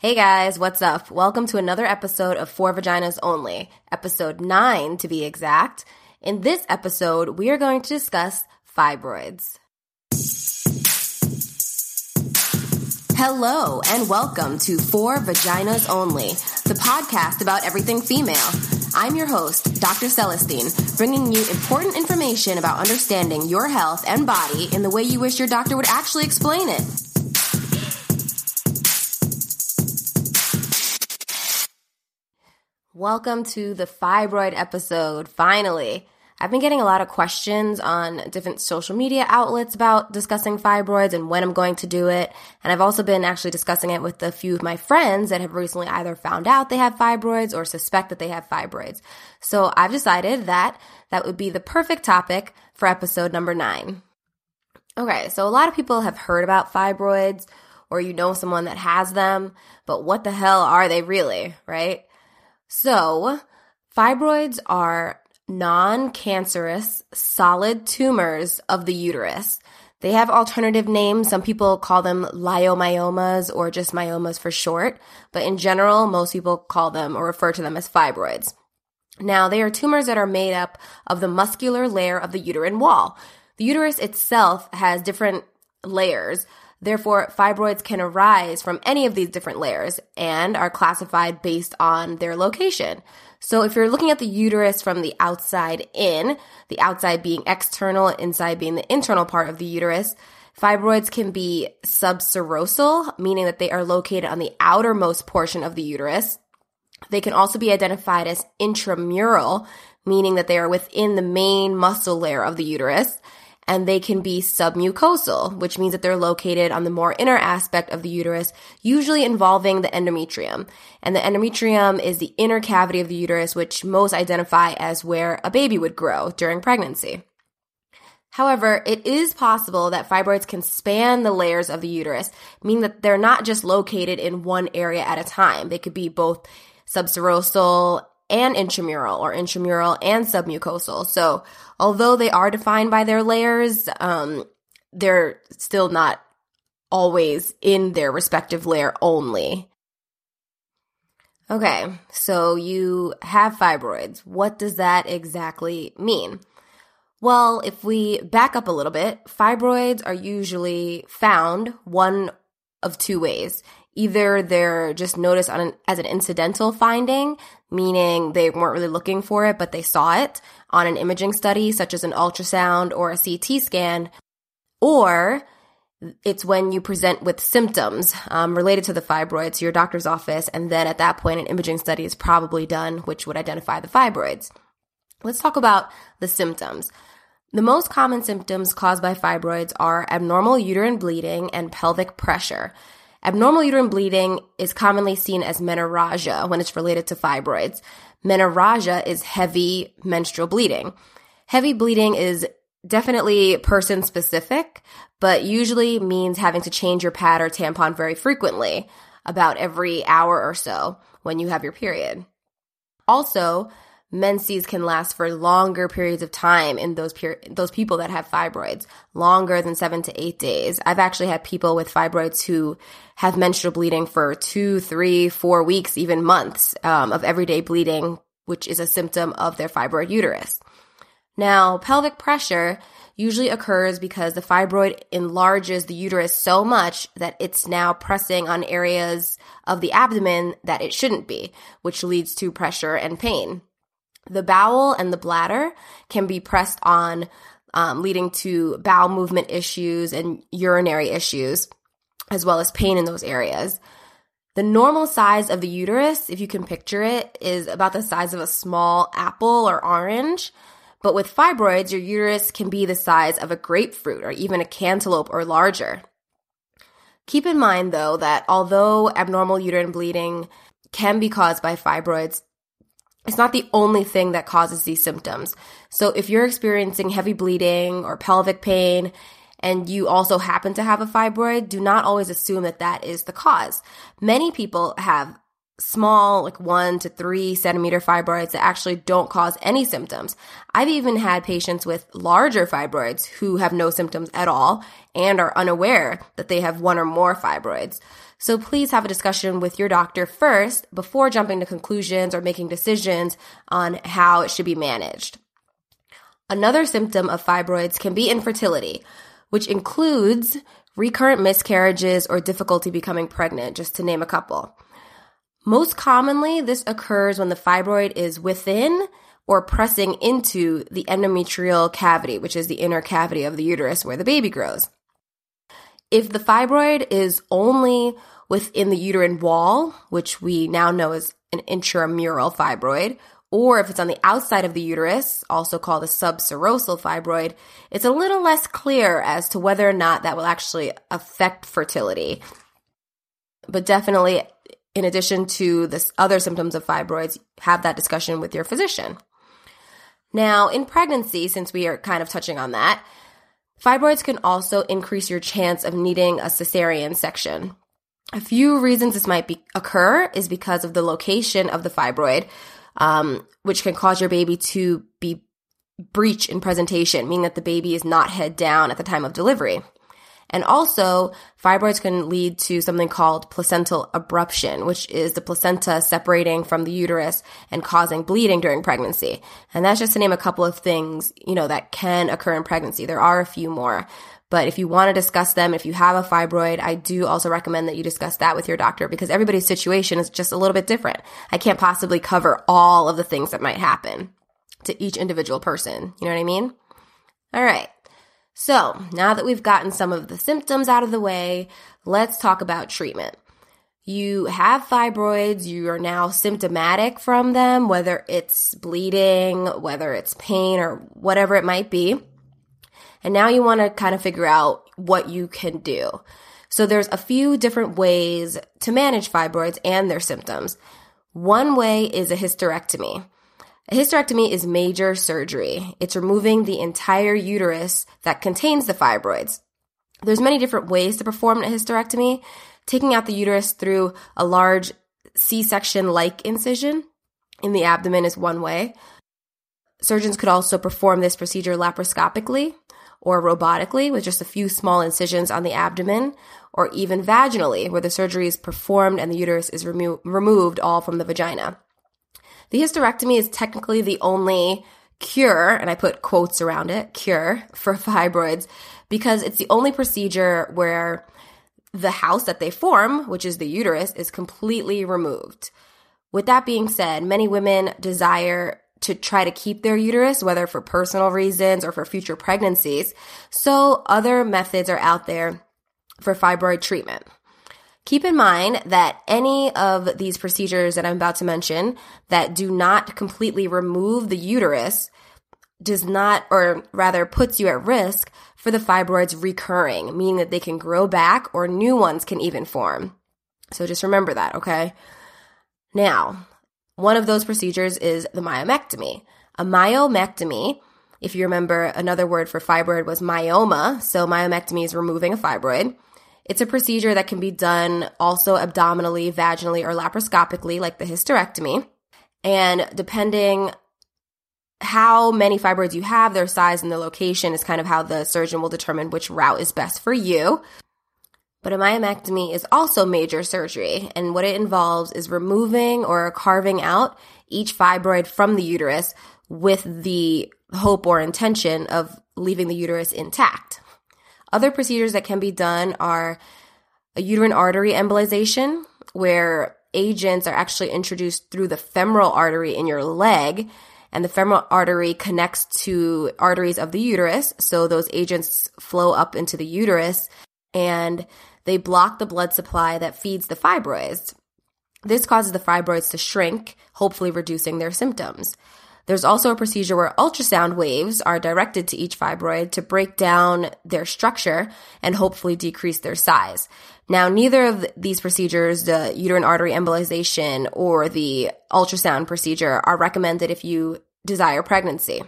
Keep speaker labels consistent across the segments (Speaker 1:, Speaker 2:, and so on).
Speaker 1: Hey guys, what's up? Welcome to another episode of For Vaginas Only, episode 9 to be exact. In this episode, we are going to discuss fibroids. Hello and welcome to For Vaginas Only, the podcast about everything female. I'm your host, Dr. Celestine, bringing you important information about understanding your health and body in the way you wish your doctor would actually explain it. Welcome to the fibroid episode, finally. I've been getting a lot of questions on different social media outlets about discussing fibroids and when I'm going to do it. And I've also been actually discussing it with a few of my friends that have recently either found out they have fibroids or suspect that they have fibroids. So I've decided that that would be the perfect topic for episode number nine. Okay, so a lot of people have heard about fibroids or you know someone that has them, but what the hell are they really, right? So, fibroids are non cancerous solid tumors of the uterus. They have alternative names. Some people call them leiomyomas or just myomas for short, but in general, most people call them or refer to them as fibroids. Now, they are tumors that are made up of the muscular layer of the uterine wall. The uterus itself has different layers Therefore, fibroids can arise from any of these different layers and are classified based on their location. So if you're looking at the uterus from the outside in, the outside being external, inside being the internal part of the uterus, fibroids can be subserosal, meaning that they are located on the outermost portion of the uterus. They can also be identified as intramural, meaning that they are within the main muscle layer of the uterus and they can be submucosal, which means that they're located on the more inner aspect of the uterus, usually involving the endometrium. And the endometrium is the inner cavity of the uterus, which most identify as where a baby would grow during pregnancy. However, it is possible that fibroids can span the layers of the uterus, meaning that they're not just located in one area at a time. They could be both subserosal and intramural or intramural and submucosal. So although they are defined by their layers, um, they're still not always in their respective layer only. Okay, so you have fibroids. What does that exactly mean? Well, if we back up a little bit, fibroids are usually found one of two ways. Either they're just noticed an, as an incidental finding, meaning they weren't really looking for it, but they saw it on an imaging study, such as an ultrasound or a CT scan, or it's when you present with symptoms um, related to the fibroids to your doctor's office, and then at that point, an imaging study is probably done, which would identify the fibroids. Let's talk about the symptoms. The most common symptoms caused by fibroids are abnormal uterine bleeding and pelvic pressure. Abnormal uterine bleeding is commonly seen as menorrhagia when it's related to fibroids. Menorrhagia is heavy menstrual bleeding. Heavy bleeding is definitely person specific, but usually means having to change your pad or tampon very frequently, about every hour or so when you have your period. Also, menses can last for longer periods of time in those those people that have fibroids, longer than 7 to 8 days. I've actually had people with fibroids who have menstrual bleeding for two, three, four weeks, even months um, of everyday bleeding, which is a symptom of their fibroid uterus. Now, pelvic pressure usually occurs because the fibroid enlarges the uterus so much that it's now pressing on areas of the abdomen that it shouldn't be, which leads to pressure and pain. The bowel and the bladder can be pressed on, um, leading to bowel movement issues and urinary issues, as well as pain in those areas. The normal size of the uterus, if you can picture it, is about the size of a small apple or orange. But with fibroids, your uterus can be the size of a grapefruit or even a cantaloupe or larger. Keep in mind, though, that although abnormal uterine bleeding can be caused by fibroids, it's not the only thing that causes these symptoms. So if you're experiencing heavy bleeding or pelvic pain, and you also happen to have a fibroid, do not always assume that that is the cause. Many people have small, like one to three centimeter fibroids that actually don't cause any symptoms. I've even had patients with larger fibroids who have no symptoms at all and are unaware that they have one or more fibroids. So please have a discussion with your doctor first before jumping to conclusions or making decisions on how it should be managed. Another symptom of fibroids can be infertility, which includes recurrent miscarriages or difficulty becoming pregnant, just to name a couple. Most commonly, this occurs when the fibroid is within or pressing into the endometrial cavity, which is the inner cavity of the uterus where the baby grows. If the fibroid is only within the uterine wall, which we now know is an intramural fibroid, or if it's on the outside of the uterus, also called a subserosal fibroid, it's a little less clear as to whether or not that will actually affect fertility. But definitely, in addition to the other symptoms of fibroids, have that discussion with your physician. Now, in pregnancy, since we are kind of touching on that, fibroids can also increase your chance of needing a cesarean section. A few reasons this might be, occur is because of the location of the fibroid, um, which can cause your baby to be breech in presentation, meaning that the baby is not head down at the time of delivery. And also, fibroids can lead to something called placental abruption, which is the placenta separating from the uterus and causing bleeding during pregnancy. And that's just to name a couple of things, you know, that can occur in pregnancy. There are a few more. But if you want to discuss them, if you have a fibroid, I do also recommend that you discuss that with your doctor because everybody's situation is just a little bit different. I can't possibly cover all of the things that might happen to each individual person. You know what I mean? All right. So now that we've gotten some of the symptoms out of the way, let's talk about treatment. You have fibroids, you are now symptomatic from them, whether it's bleeding, whether it's pain, or whatever it might be. And now you want to kind of figure out what you can do. So there's a few different ways to manage fibroids and their symptoms. One way is a hysterectomy. A hysterectomy is major surgery. It's removing the entire uterus that contains the fibroids. There's many different ways to perform a hysterectomy. Taking out the uterus through a large C-section like incision in the abdomen is one way. Surgeons could also perform this procedure laparoscopically, or robotically with just a few small incisions on the abdomen, or even vaginally, where the surgery is performed and the uterus is remo- removed all from the vagina. The hysterectomy is technically the only cure, and I put quotes around it, cure for fibroids, because it's the only procedure where the house that they form, which is the uterus, is completely removed. With that being said, many women desire to try to keep their uterus, whether for personal reasons or for future pregnancies. So other methods are out there for fibroid treatment. Keep in mind that any of these procedures that I'm about to mention that do not completely remove the uterus does not, or rather puts you at risk for the fibroids recurring, meaning that they can grow back or new ones can even form. So just remember that, okay? Now, one of those procedures is the myomectomy. A myomectomy, if you remember, another word for fibroid was myoma. So myomectomy is removing a fibroid. It's a procedure that can be done also abdominally, vaginally, or laparoscopically, like the hysterectomy. And depending how many fibroids you have, their size and their location is kind of how the surgeon will determine which route is best for you. But a myomectomy is also major surgery, and what it involves is removing or carving out each fibroid from the uterus with the hope or intention of leaving the uterus intact. Other procedures that can be done are a uterine artery embolization, where agents are actually introduced through the femoral artery in your leg, and the femoral artery connects to arteries of the uterus. So those agents flow up into the uterus and they block the blood supply that feeds the fibroids. This causes the fibroids to shrink, hopefully reducing their symptoms. There's also a procedure where ultrasound waves are directed to each fibroid to break down their structure and hopefully decrease their size. Now, neither of these procedures, the uterine artery embolization or the ultrasound procedure, are recommended if you desire pregnancy.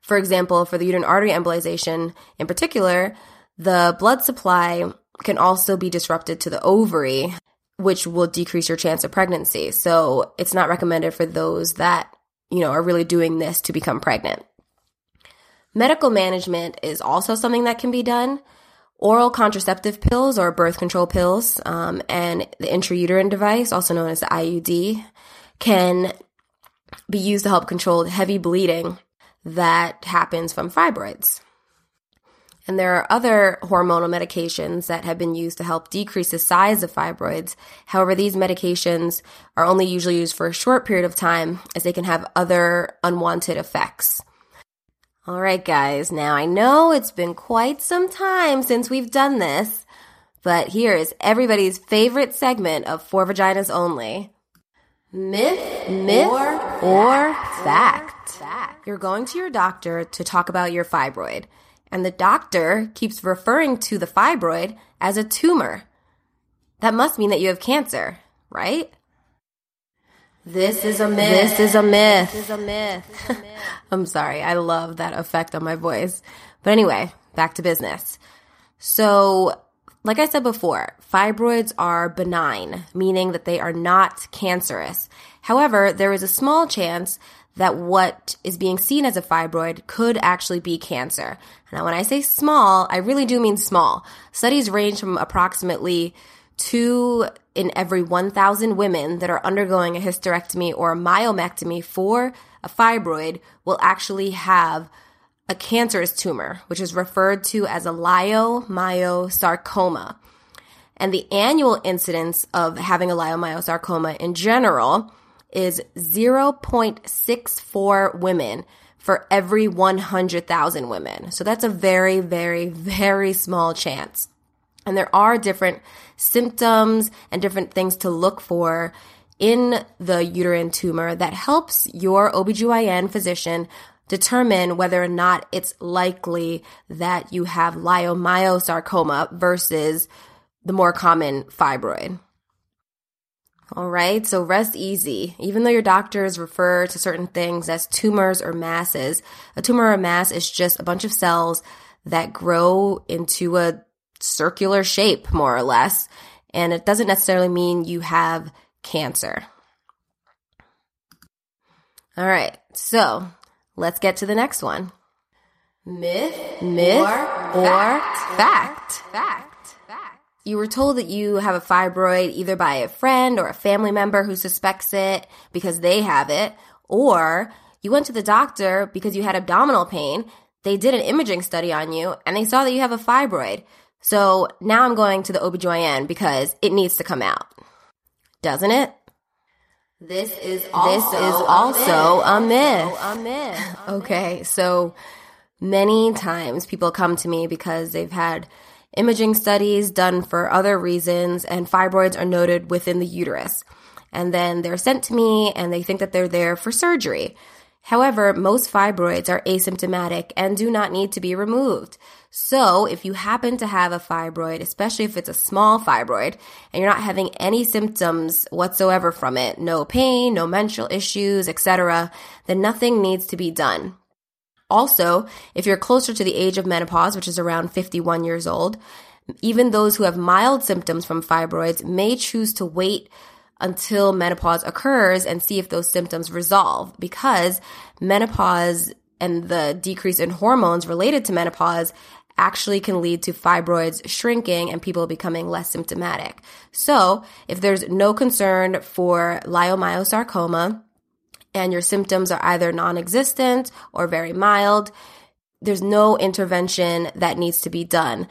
Speaker 1: For example, for the uterine artery embolization in particular, the blood supply can also be disrupted to the ovary, which will decrease your chance of pregnancy. So it's not recommended for those that, you know, are really doing this to become pregnant. Medical management is also something that can be done. Oral contraceptive pills or birth control pills um, and the intrauterine device, also known as the IUD, can be used to help control heavy bleeding that happens from fibroids. And there are other hormonal medications that have been used to help decrease the size of fibroids. However, these medications are only usually used for a short period of time as they can have other unwanted effects. All right, guys. Now I know it's been quite some time since we've done this, but here is everybody's favorite segment of For Vaginas Only. Myth, myth, or, or fact. fact. You're going to your doctor to talk about your fibroid, and the doctor keeps referring to the fibroid as a tumor. That must mean that you have cancer, right? This is a myth. This is a myth. This is a myth. I'm sorry. I love that effect on my voice. But anyway, back to business. So, like I said before, fibroids are benign, meaning that they are not cancerous. However, there is a small chance that what is being seen as a fibroid could actually be cancer. Now, when I say small, I really do mean small. Studies range from approximately two in every 1,000 women that are undergoing a hysterectomy or a myomectomy for a fibroid will actually have a cancerous tumor, which is referred to as a leiomyosarcoma. And the annual incidence of having a leiomyosarcoma in general is 0.64 women for every 100,000 women. So that's a very, very, very small chance. And there are different symptoms and different things to look for in the uterine tumor that helps your OBGYN physician determine whether or not it's likely that you have leiomyosarcoma versus the more common fibroid. All right, so rest easy. Even though your doctors refer to certain things as tumors or masses, a tumor or mass is just a bunch of cells that grow into a circular shape, more or less. And it doesn't necessarily mean you have cancer. All right, so let's get to the next one. Myth, myth, or, or fact. fact. Fact. You were told that you have a fibroid either by a friend or a family member who suspects it because they have it, or you went to the doctor because you had abdominal pain. They did an imaging study on you and they saw that you have a fibroid. So now I'm going to the OBGYN because it needs to come out. Doesn't it? This is also, this is also a myth. A myth. okay, so many times people come to me because they've had imaging studies done for other reasons and fibroids are noted within the uterus. And then they're sent to me and they think that they're there for surgery. However, most fibroids are asymptomatic and do not need to be removed. So if you happen to have a fibroid, especially if it's a small fibroid, and you're not having any symptoms whatsoever from it, no pain, no menstrual issues, etc., then nothing needs to be done. Also, if you're closer to the age of menopause, which is around 51 years old, even those who have mild symptoms from fibroids may choose to wait until menopause occurs and see if those symptoms resolve because menopause and the decrease in hormones related to menopause actually can lead to fibroids shrinking and people becoming less symptomatic. So if there's no concern for leiomyosarcoma and your symptoms are either non-existent or very mild, there's no intervention that needs to be done.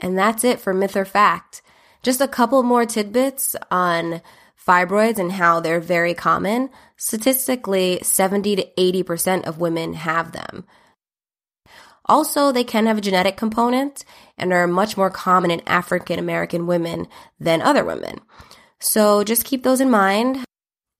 Speaker 1: And that's it for myth or fact. Just a couple more tidbits on fibroids and how they're very common. Statistically, 70 to 80% of women have them. Also, they can have a genetic component and are much more common in African American women than other women. So just keep those in mind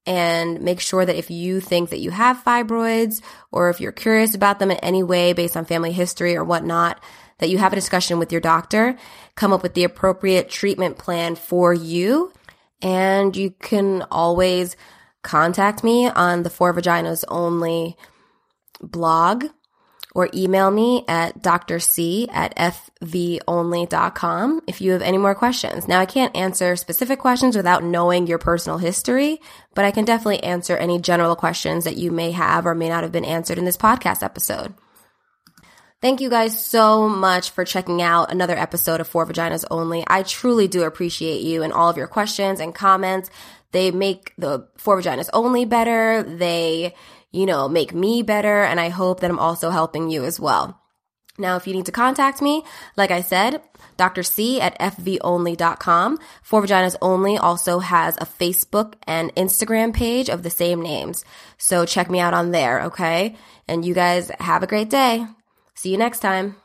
Speaker 1: and make sure that if you think that you have fibroids or if you're curious about them in any way based on family history or whatnot, that you have a discussion with your doctor, come up with the appropriate treatment plan for you. And you can always contact me on the For Vaginas Only blog or email me at drc at fvonly.com if you have any more questions. Now, I can't answer specific questions without knowing your personal history, but I can definitely answer any general questions that you may have or may not have been answered in this podcast episode. Thank you guys so much for checking out another episode of For Vaginas Only. I truly do appreciate you and all of your questions and comments. They make the For Vaginas Only better. They, you know, make me better. And I hope that I'm also helping you as well. Now, if you need to contact me, like I said, Dr. C at fvonly.com. For Vaginas Only also has a Facebook and Instagram page of the same names. So check me out on there, okay? And you guys have a great day. See you next time.